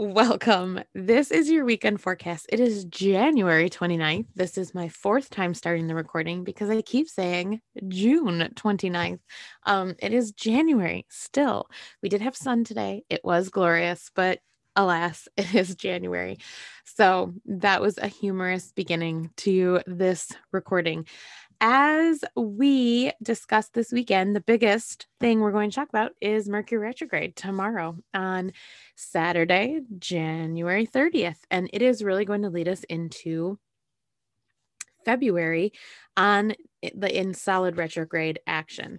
Welcome. This is your weekend forecast. It is January 29th. This is my fourth time starting the recording because I keep saying June 29th. Um, it is January still. We did have sun today. It was glorious, but alas, it is January. So that was a humorous beginning to this recording as we discussed this weekend, the biggest thing we're going to talk about is Mercury retrograde tomorrow on Saturday, January 30th. And it is really going to lead us into February on the in solid retrograde action.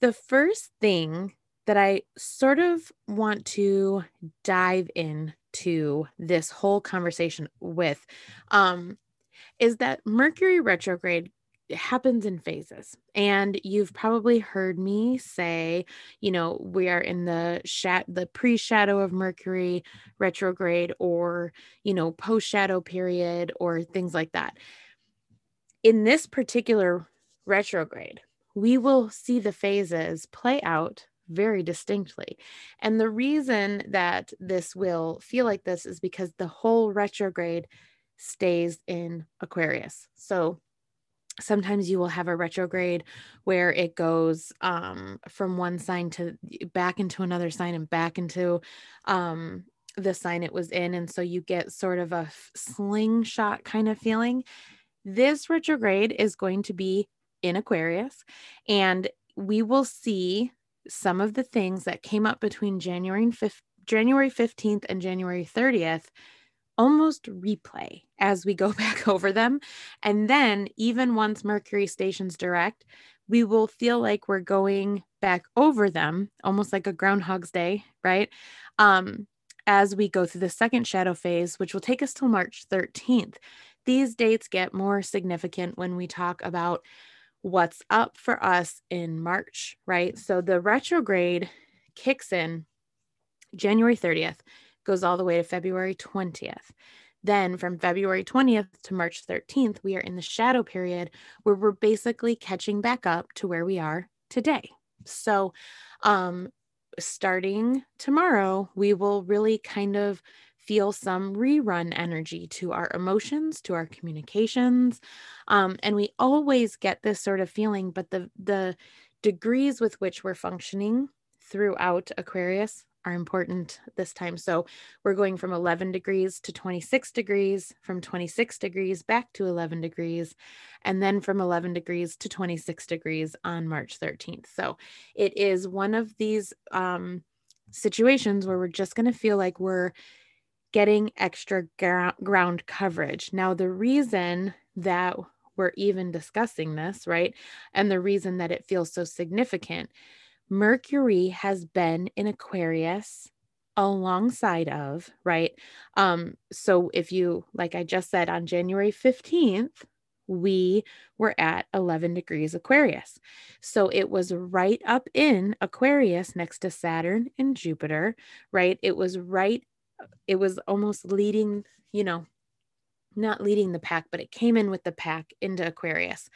The first thing that I sort of want to dive into this whole conversation with um, is that Mercury retrograde it happens in phases. And you've probably heard me say, you know, we are in the the pre-shadow of Mercury retrograde or, you know, post-shadow period or things like that. In this particular retrograde, we will see the phases play out very distinctly. And the reason that this will feel like this is because the whole retrograde stays in Aquarius. So sometimes you will have a retrograde where it goes um, from one sign to back into another sign and back into um, the sign it was in and so you get sort of a slingshot kind of feeling. This retrograde is going to be in aquarius and we will see some of the things that came up between january and 5th january 15th and january 30th almost replay as we go back over them. And then, even once Mercury stations direct, we will feel like we're going back over them, almost like a Groundhog's Day, right? Um, as we go through the second shadow phase, which will take us till March 13th. These dates get more significant when we talk about what's up for us in March, right? So the retrograde kicks in January 30th goes all the way to February 20th. Then from February 20th to March 13th, we are in the shadow period where we're basically catching back up to where we are today. So, um, starting tomorrow, we will really kind of feel some rerun energy to our emotions, to our communications. Um, and we always get this sort of feeling, but the the degrees with which we're functioning throughout Aquarius are important this time. So we're going from 11 degrees to 26 degrees, from 26 degrees back to 11 degrees, and then from 11 degrees to 26 degrees on March 13th. So it is one of these um, situations where we're just going to feel like we're getting extra gra- ground coverage. Now, the reason that we're even discussing this, right, and the reason that it feels so significant Mercury has been in Aquarius alongside of, right? Um, so if you, like I just said, on January 15th, we were at 11 degrees Aquarius. So it was right up in Aquarius next to Saturn and Jupiter, right? It was right, it was almost leading, you know, not leading the pack, but it came in with the pack into Aquarius,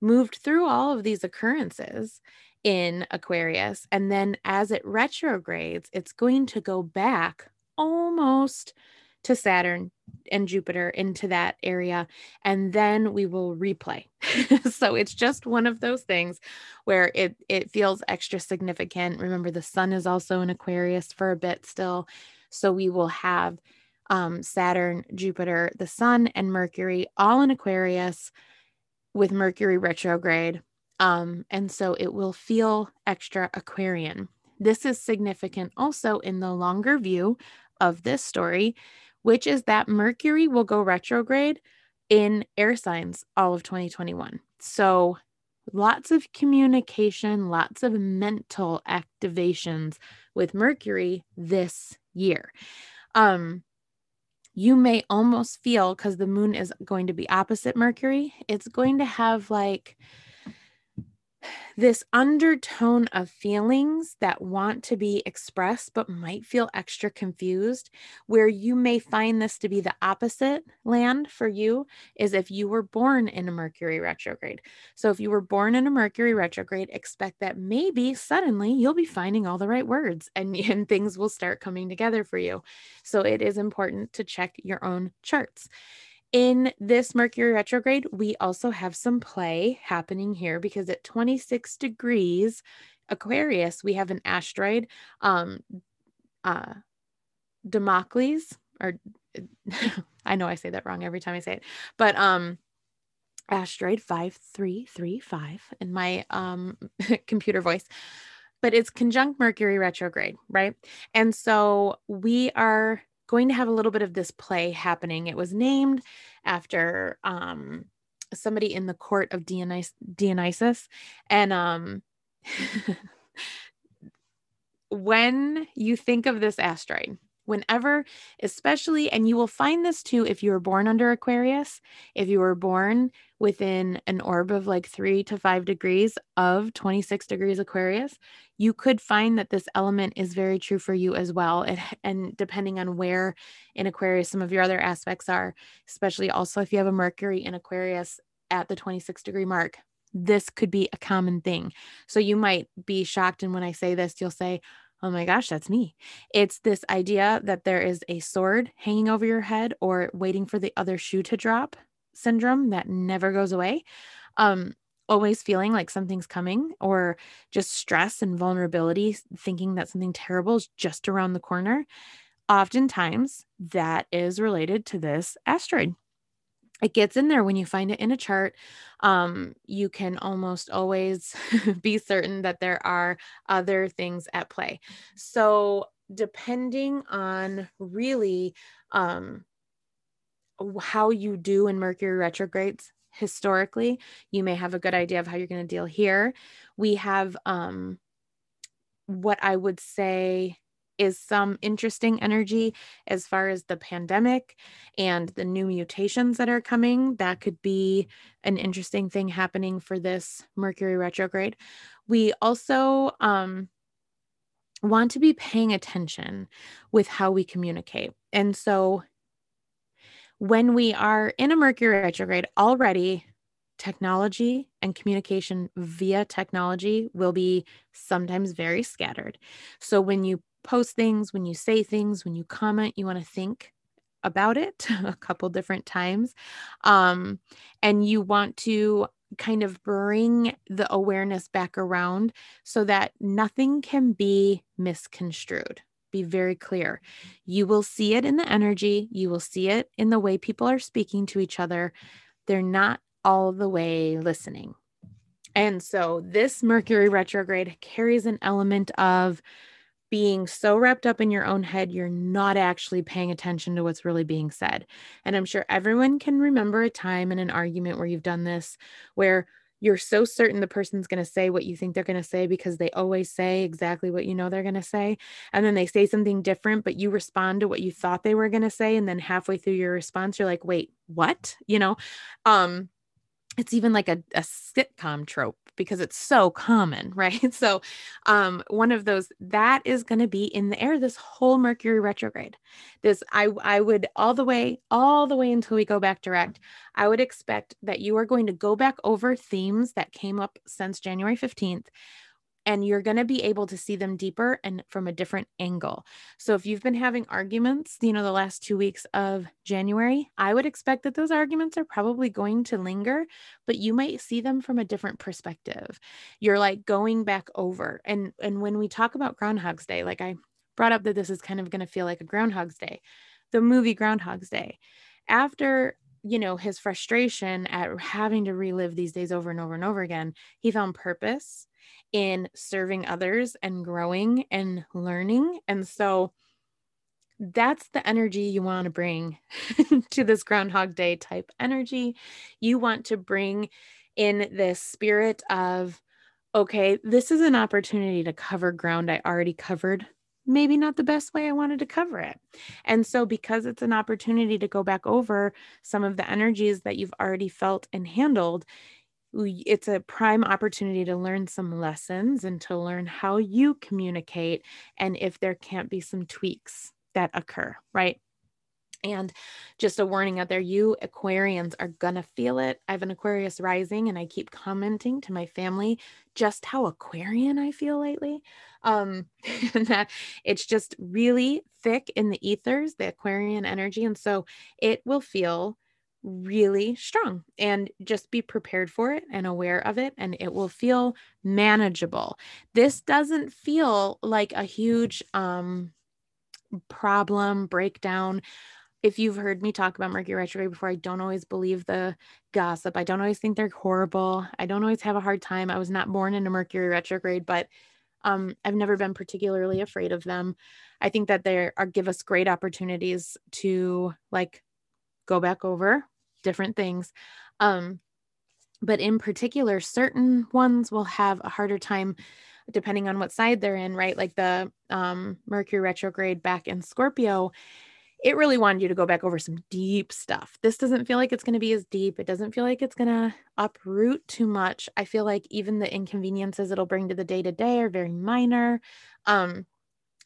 moved through all of these occurrences in Aquarius. And then as it retrogrades, it's going to go back almost to Saturn and Jupiter into that area. And then we will replay. so it's just one of those things where it it feels extra significant. Remember, the sun is also in Aquarius for a bit still. So we will have um, Saturn, Jupiter, the sun, and Mercury all in Aquarius with Mercury retrograde um, and so it will feel extra Aquarian. This is significant also in the longer view of this story, which is that Mercury will go retrograde in air signs all of 2021. So lots of communication, lots of mental activations with Mercury this year. Um, you may almost feel because the moon is going to be opposite Mercury, it's going to have like this undertone of feelings that want to be expressed but might feel extra confused where you may find this to be the opposite land for you is if you were born in a mercury retrograde. So if you were born in a mercury retrograde expect that maybe suddenly you'll be finding all the right words and, and things will start coming together for you. So it is important to check your own charts in this Mercury retrograde, we also have some play happening here because at 26 degrees Aquarius, we have an asteroid, um, uh, Damocles, or I know I say that wrong every time I say it, but um, asteroid 5335 in my um computer voice but it's conjunct mercury retrograde right? And so we are going to have a little bit of this play happening. It was named after um, somebody in the court of Dionys- Dionysus. And um, when you think of this asteroid, whenever, especially, and you will find this too if you were born under Aquarius, if you were born within an orb of like three to five degrees of 26 degrees Aquarius, you could find that this element is very true for you as well. And depending on where in Aquarius some of your other aspects are, especially also if you have a Mercury in Aquarius at the 26 degree mark, this could be a common thing. So you might be shocked. And when I say this, you'll say, Oh my gosh, that's me. It's this idea that there is a sword hanging over your head or waiting for the other shoe to drop syndrome that never goes away. Um, always feeling like something's coming or just stress and vulnerability, thinking that something terrible is just around the corner. Oftentimes, that is related to this asteroid it gets in there when you find it in a chart. Um, you can almost always be certain that there are other things at play. So, depending on really um, how you do in Mercury retrogrades historically, you may have a good idea of how you're going to deal here. We have um, what I would say is some interesting energy as far as the pandemic and the new mutations that are coming. That could be an interesting thing happening for this Mercury retrograde. We also um, want to be paying attention with how we communicate. And so when we are in a Mercury retrograde already, technology and communication via technology will be sometimes very scattered. So when you post things, when you say things, when you comment, you want to think about it a couple different times. Um, and you want to kind of bring the awareness back around so that nothing can be misconstrued. Be very clear. You will see it in the energy, you will see it in the way people are speaking to each other. They're not all the way listening. And so this Mercury retrograde carries an element of being so wrapped up in your own head, you're not actually paying attention to what's really being said. And I'm sure everyone can remember a time in an argument where you've done this, where you're so certain the person's going to say what you think they're going to say because they always say exactly what you know they're going to say. And then they say something different, but you respond to what you thought they were going to say. And then halfway through your response, you're like, wait, what? You know? Um, it's even like a, a sitcom trope because it's so common, right? So, um, one of those that is going to be in the air this whole Mercury retrograde. This, I, I would all the way, all the way until we go back direct. I would expect that you are going to go back over themes that came up since January 15th and you're going to be able to see them deeper and from a different angle. So if you've been having arguments, you know, the last 2 weeks of January, I would expect that those arguments are probably going to linger, but you might see them from a different perspective. You're like going back over. And and when we talk about Groundhog's Day, like I brought up that this is kind of going to feel like a Groundhog's Day. The movie Groundhog's Day. After you know his frustration at having to relive these days over and over and over again he found purpose in serving others and growing and learning. And so that's the energy you want to bring to this Groundhog Day type energy. You want to bring in this spirit of, okay, this is an opportunity to cover ground I already covered. Maybe not the best way I wanted to cover it. And so, because it's an opportunity to go back over some of the energies that you've already felt and handled, it's a prime opportunity to learn some lessons and to learn how you communicate and if there can't be some tweaks that occur, right? And just a warning out there, you Aquarians are going to feel it. I have an Aquarius rising, and I keep commenting to my family just how Aquarian I feel lately. Um, and that it's just really thick in the ethers, the Aquarian energy. And so it will feel really strong and just be prepared for it and aware of it and it will feel manageable this doesn't feel like a huge um problem breakdown if you've heard me talk about mercury retrograde before i don't always believe the gossip i don't always think they're horrible i don't always have a hard time i was not born in a mercury retrograde but um, i've never been particularly afraid of them i think that they are give us great opportunities to like go back over different things. Um, but in particular, certain ones will have a harder time depending on what side they're in, right? Like the um, Mercury retrograde back in Scorpio, it really wanted you to go back over some deep stuff. This doesn't feel like it's going to be as deep. It doesn't feel like it's going to uproot too much. I feel like even the inconveniences it'll bring to the day to day are very minor. Um,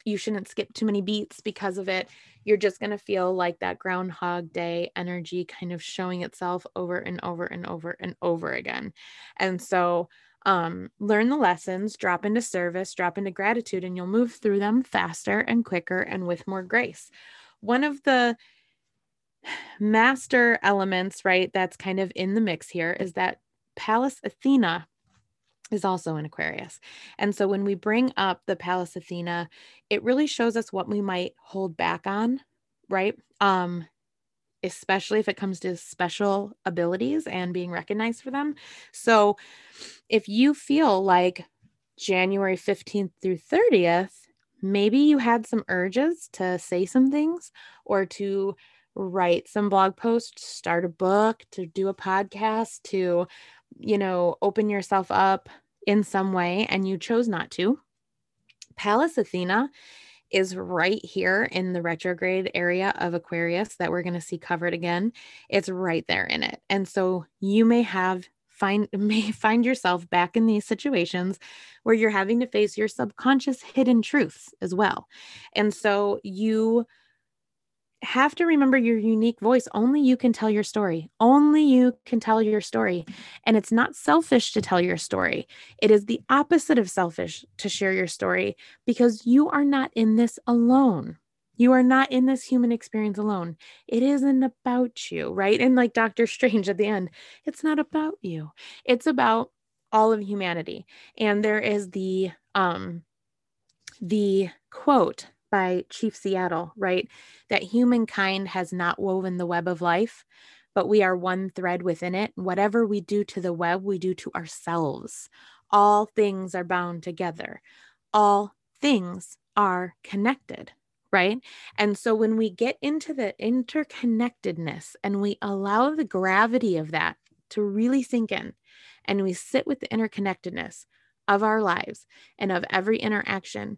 you shouldn't skip too many beats because of it. You're just going to feel like that Groundhog Day energy kind of showing itself over and over and over and over again. And so, um, learn the lessons, drop into service, drop into gratitude, and you'll move through them faster and quicker and with more grace. One of the master elements, right, that's kind of in the mix here is that Pallas Athena is also in Aquarius. And so when we bring up the Pallas Athena, it really shows us what we might hold back on, right? Um especially if it comes to special abilities and being recognized for them. So if you feel like January 15th through 30th, maybe you had some urges to say some things or to write some blog posts, start a book, to do a podcast, to you know, open yourself up in some way and you chose not to. Pallas Athena is right here in the retrograde area of Aquarius that we're going to see covered again. It's right there in it. And so you may have find may find yourself back in these situations where you're having to face your subconscious hidden truths as well. And so you have to remember your unique voice. Only you can tell your story. Only you can tell your story. And it's not selfish to tell your story. It is the opposite of selfish to share your story because you are not in this alone. You are not in this human experience alone. It isn't about you, right? And like Doctor Strange at the end, it's not about you. It's about all of humanity. And there is the um the quote by Chief Seattle, right? That humankind has not woven the web of life, but we are one thread within it. Whatever we do to the web, we do to ourselves. All things are bound together. All things are connected, right? And so when we get into the interconnectedness and we allow the gravity of that to really sink in and we sit with the interconnectedness of our lives and of every interaction,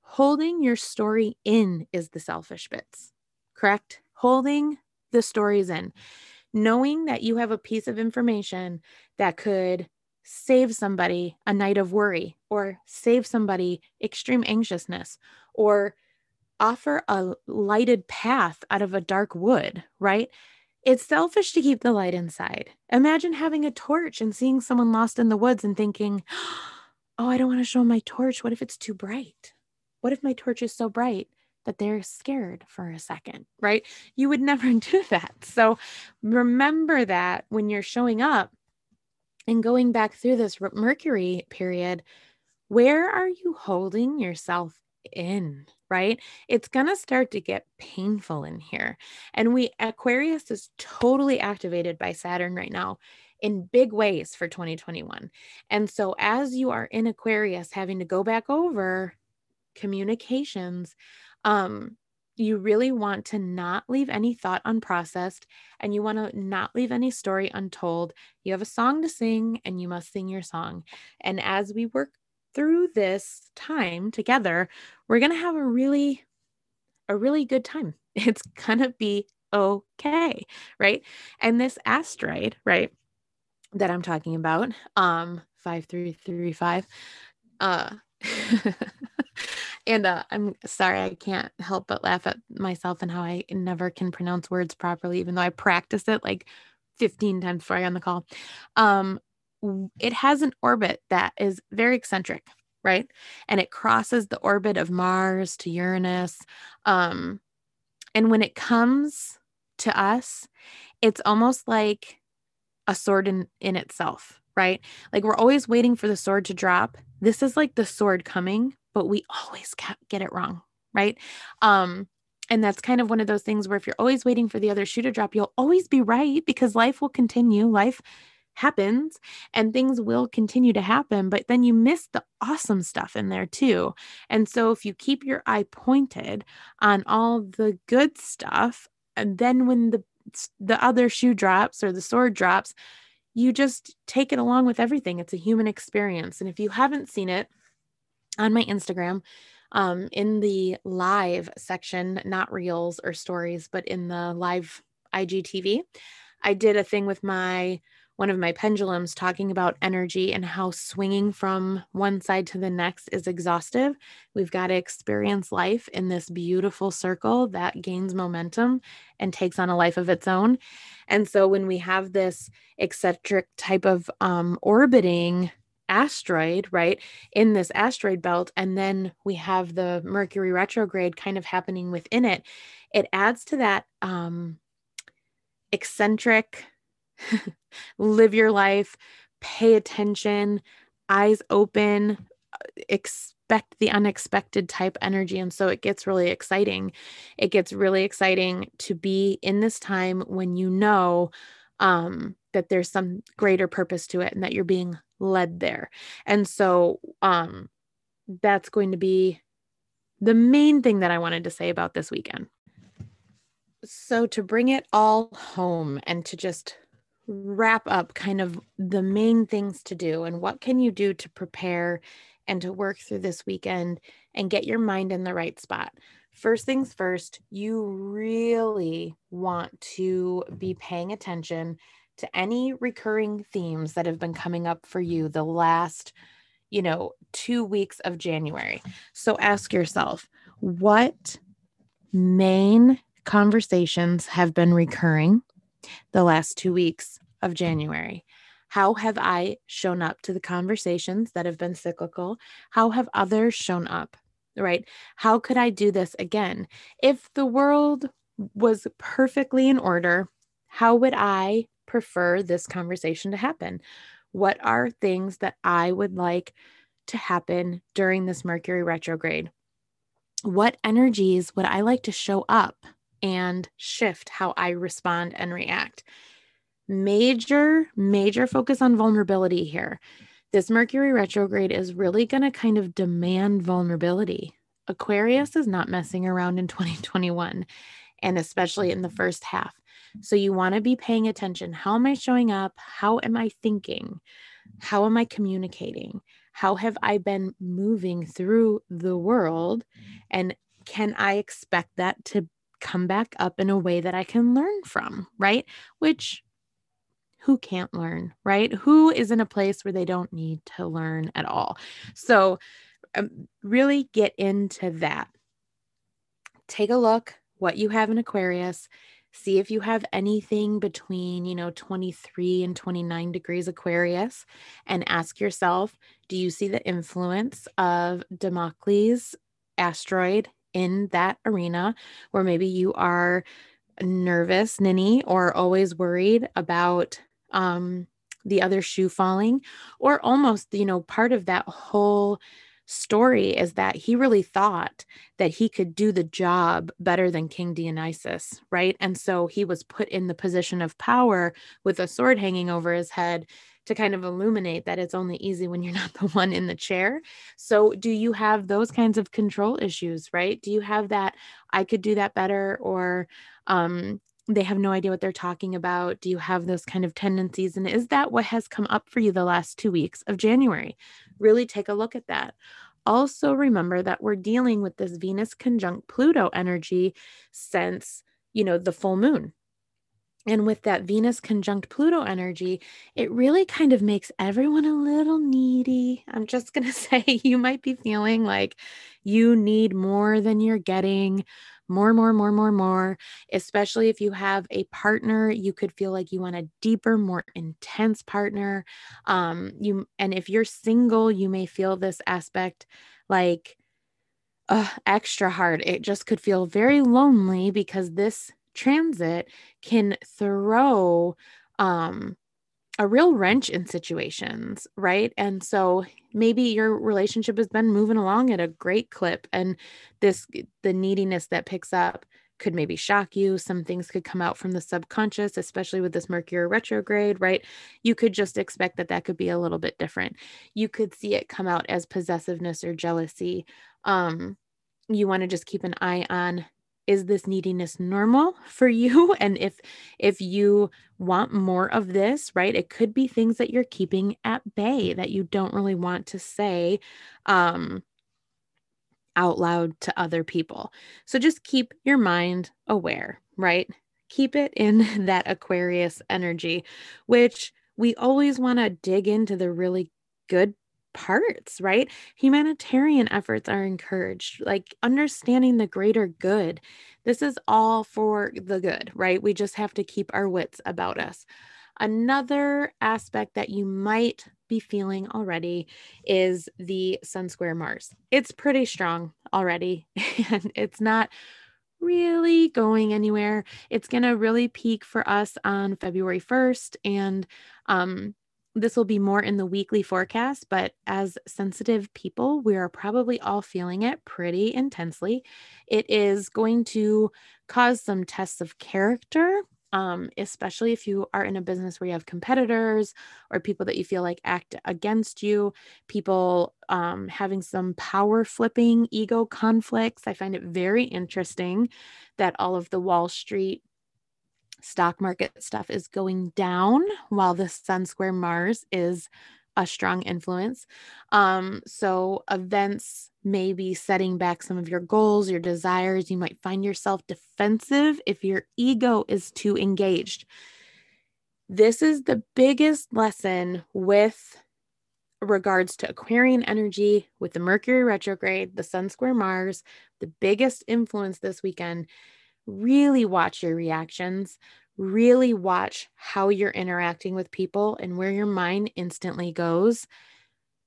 holding your story in is the selfish bits, correct? Holding the stories in, knowing that you have a piece of information that could save somebody a night of worry or save somebody extreme anxiousness or offer a lighted path out of a dark wood, right? It's selfish to keep the light inside. Imagine having a torch and seeing someone lost in the woods and thinking, oh, I don't want to show my torch. What if it's too bright? What if my torch is so bright that they're scared for a second, right? You would never do that. So remember that when you're showing up and going back through this Mercury period, where are you holding yourself in? Right? It's going to start to get painful in here. And we, Aquarius is totally activated by Saturn right now in big ways for 2021. And so, as you are in Aquarius, having to go back over communications, um, you really want to not leave any thought unprocessed and you want to not leave any story untold. You have a song to sing and you must sing your song. And as we work through this time together, we're going to have a really a really good time. It's going to be okay, right? And this asteroid, right? that I'm talking about. Um 5335. Uh and uh, I'm sorry, I can't help but laugh at myself and how I never can pronounce words properly, even though I practice it like 15 times before I on the call. Um, it has an orbit that is very eccentric, right? And it crosses the orbit of Mars to Uranus. Um, and when it comes to us, it's almost like a sword in, in itself, right? Like we're always waiting for the sword to drop. This is like the sword coming, but we always get it wrong, right? Um, and that's kind of one of those things where if you're always waiting for the other shoe to drop, you'll always be right because life will continue. Life happens and things will continue to happen, but then you miss the awesome stuff in there too. And so if you keep your eye pointed on all the good stuff, and then when the the other shoe drops or the sword drops, you just take it along with everything. It's a human experience. And if you haven't seen it on my Instagram, um, in the live section, not reels or stories, but in the live IGTV, I did a thing with my one of my pendulums talking about energy and how swinging from one side to the next is exhaustive. We've got to experience life in this beautiful circle that gains momentum and takes on a life of its own. And so when we have this eccentric type of um, orbiting asteroid, right, in this asteroid belt, and then we have the Mercury retrograde kind of happening within it, it adds to that um, eccentric live your life, pay attention, eyes open, expect the unexpected type energy. And so it gets really exciting. It gets really exciting to be in this time when you know um, that there's some greater purpose to it and that you're being led there. And so um, that's going to be the main thing that I wanted to say about this weekend. So, to bring it all home and to just wrap up kind of the main things to do and what can you do to prepare and to work through this weekend and get your mind in the right spot. First things first, you really want to be paying attention to any recurring themes that have been coming up for you the last, you know, 2 weeks of January. So ask yourself, what main conversations have been recurring the last two weeks of January? How have I shown up to the conversations that have been cyclical? How have others shown up? Right? How could I do this again? If the world was perfectly in order, how would I prefer this conversation to happen? What are things that I would like to happen during this Mercury retrograde? What energies would I like to show up and shift how I respond and react. Major, major focus on vulnerability here. This Mercury retrograde is really going to kind of demand vulnerability. Aquarius is not messing around in 2021, and especially in the first half. So you want to be paying attention. How am I showing up? How am I thinking? How am I communicating? How have I been moving through the world? And can I expect that to come back up in a way that I can learn from, right? Which who can't learn, right? Who is in a place where they don't need to learn at all? So, um, really get into that. Take a look what you have in Aquarius. See if you have anything between, you know, 23 and 29 degrees Aquarius and ask yourself, do you see the influence of Democles asteroid in that arena where maybe you are nervous, ninny, or always worried about um, the other shoe falling, or almost, you know, part of that whole story is that he really thought that he could do the job better than King Dionysus, right? And so he was put in the position of power with a sword hanging over his head to kind of illuminate that it's only easy when you're not the one in the chair. So, do you have those kinds of control issues, right? Do you have that I could do that better or um they have no idea what they're talking about? Do you have those kind of tendencies? And is that what has come up for you the last two weeks of January? Really take a look at that. Also, remember that we're dealing with this Venus conjunct Pluto energy since, you know, the full moon, And with that Venus conjunct Pluto energy, it really kind of makes everyone a little needy. I'm just going to say you might be feeling like you need more than you're getting, more, more, more, more, more. Especially if you have a partner, you could feel like you want a deeper, more intense partner. Um, you and if you're single, you may feel this aspect like uh, extra hard. It just could feel very lonely because this transit can throw um, a real wrench in situations, right? And so maybe your relationship has been moving along at a great clip, and this, the neediness that picks up could maybe shock you. Some things could come out from the subconscious, especially with this Mercury retrograde, right? You could just expect that that could be a little bit different. You could see it come out as possessiveness or jealousy. Um, you want to just keep an eye on is this neediness normal for you? And if if you want more of this right it could be things that you're keeping at bay that you don't really want to say um out loud to other people. So just keep your mind aware right? Keep it in that aquarius energy which we always want to dig into the really good parts, right? Humanitarian efforts are encouraged, like understanding the greater good. This is all for the good, right? We just have to keep our wits about us. Another aspect that you might be feeling already is the Sun Square Mars. It's pretty strong already, and it's not really going anywhere. It's going to really peak for us on February 1st. And um, this will be more in the weekly forecast, but as sensitive people, we are probably all feeling it pretty intensely. It is going to cause some tests of character, um, especially if you are in a business where you have competitors or people that you feel like act against you, people um, having some power flipping ego conflicts. I find it very interesting that all of the Wall Street stock market stuff is going down while the sun square mars is a strong influence. Um so events may be setting back some of your goals your desires. You might find yourself defensive if your ego is too engaged. This is the biggest lesson with regards to Aquarian energy with the Mercury retrograde, the Sun square Mars, the biggest influence this weekend really watch your reactions, really watch how you're interacting with people and where your mind instantly goes.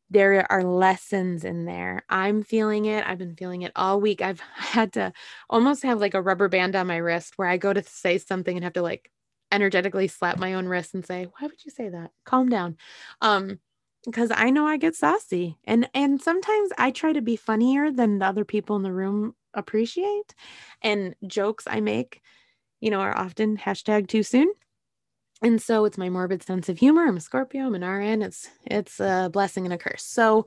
There are lessons in there. I'm feeling it. I've been feeling it all week. I've had to almost have like a rubber band on my wrist where I go to say something and have to like energetically slap my own wrist and say, "Why would you say that? Calm down." Um because I know I get sassy. And and sometimes I try to be funnier than the other people in the room appreciate. And jokes I make, you know, are often hashtag too soon. And so it's my morbid sense of humor. I'm a Scorpio, I'm an RN. It's it's a blessing and a curse. So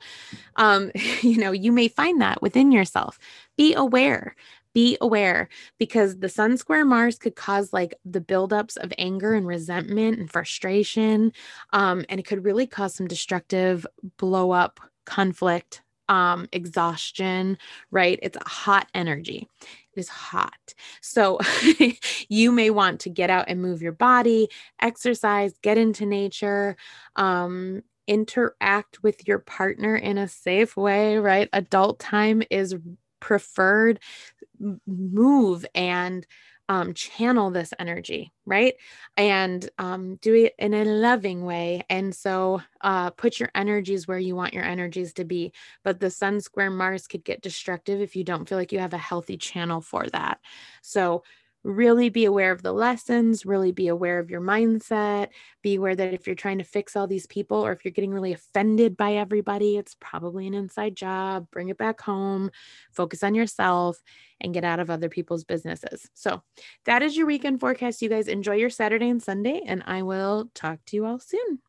um, you know, you may find that within yourself. Be aware. Be aware because the sun square Mars could cause like the buildups of anger and resentment and frustration. Um, and it could really cause some destructive blow up conflict um, exhaustion, right? It's a hot energy. It is hot. So you may want to get out and move your body, exercise, get into nature, um, interact with your partner in a safe way, right? Adult time is preferred. Move and um, channel this energy, right? And um, do it in a loving way. And so uh, put your energies where you want your energies to be. But the sun square Mars could get destructive if you don't feel like you have a healthy channel for that. So really be aware of the lessons, really be aware of your mindset, be aware that if you're trying to fix all these people or if you're getting really offended by everybody, it's probably an inside job. Bring it back home, focus on yourself, and get out of other people's businesses. So that is your weekend forecast. You guys enjoy your Saturday and Sunday, and I will talk to you all soon.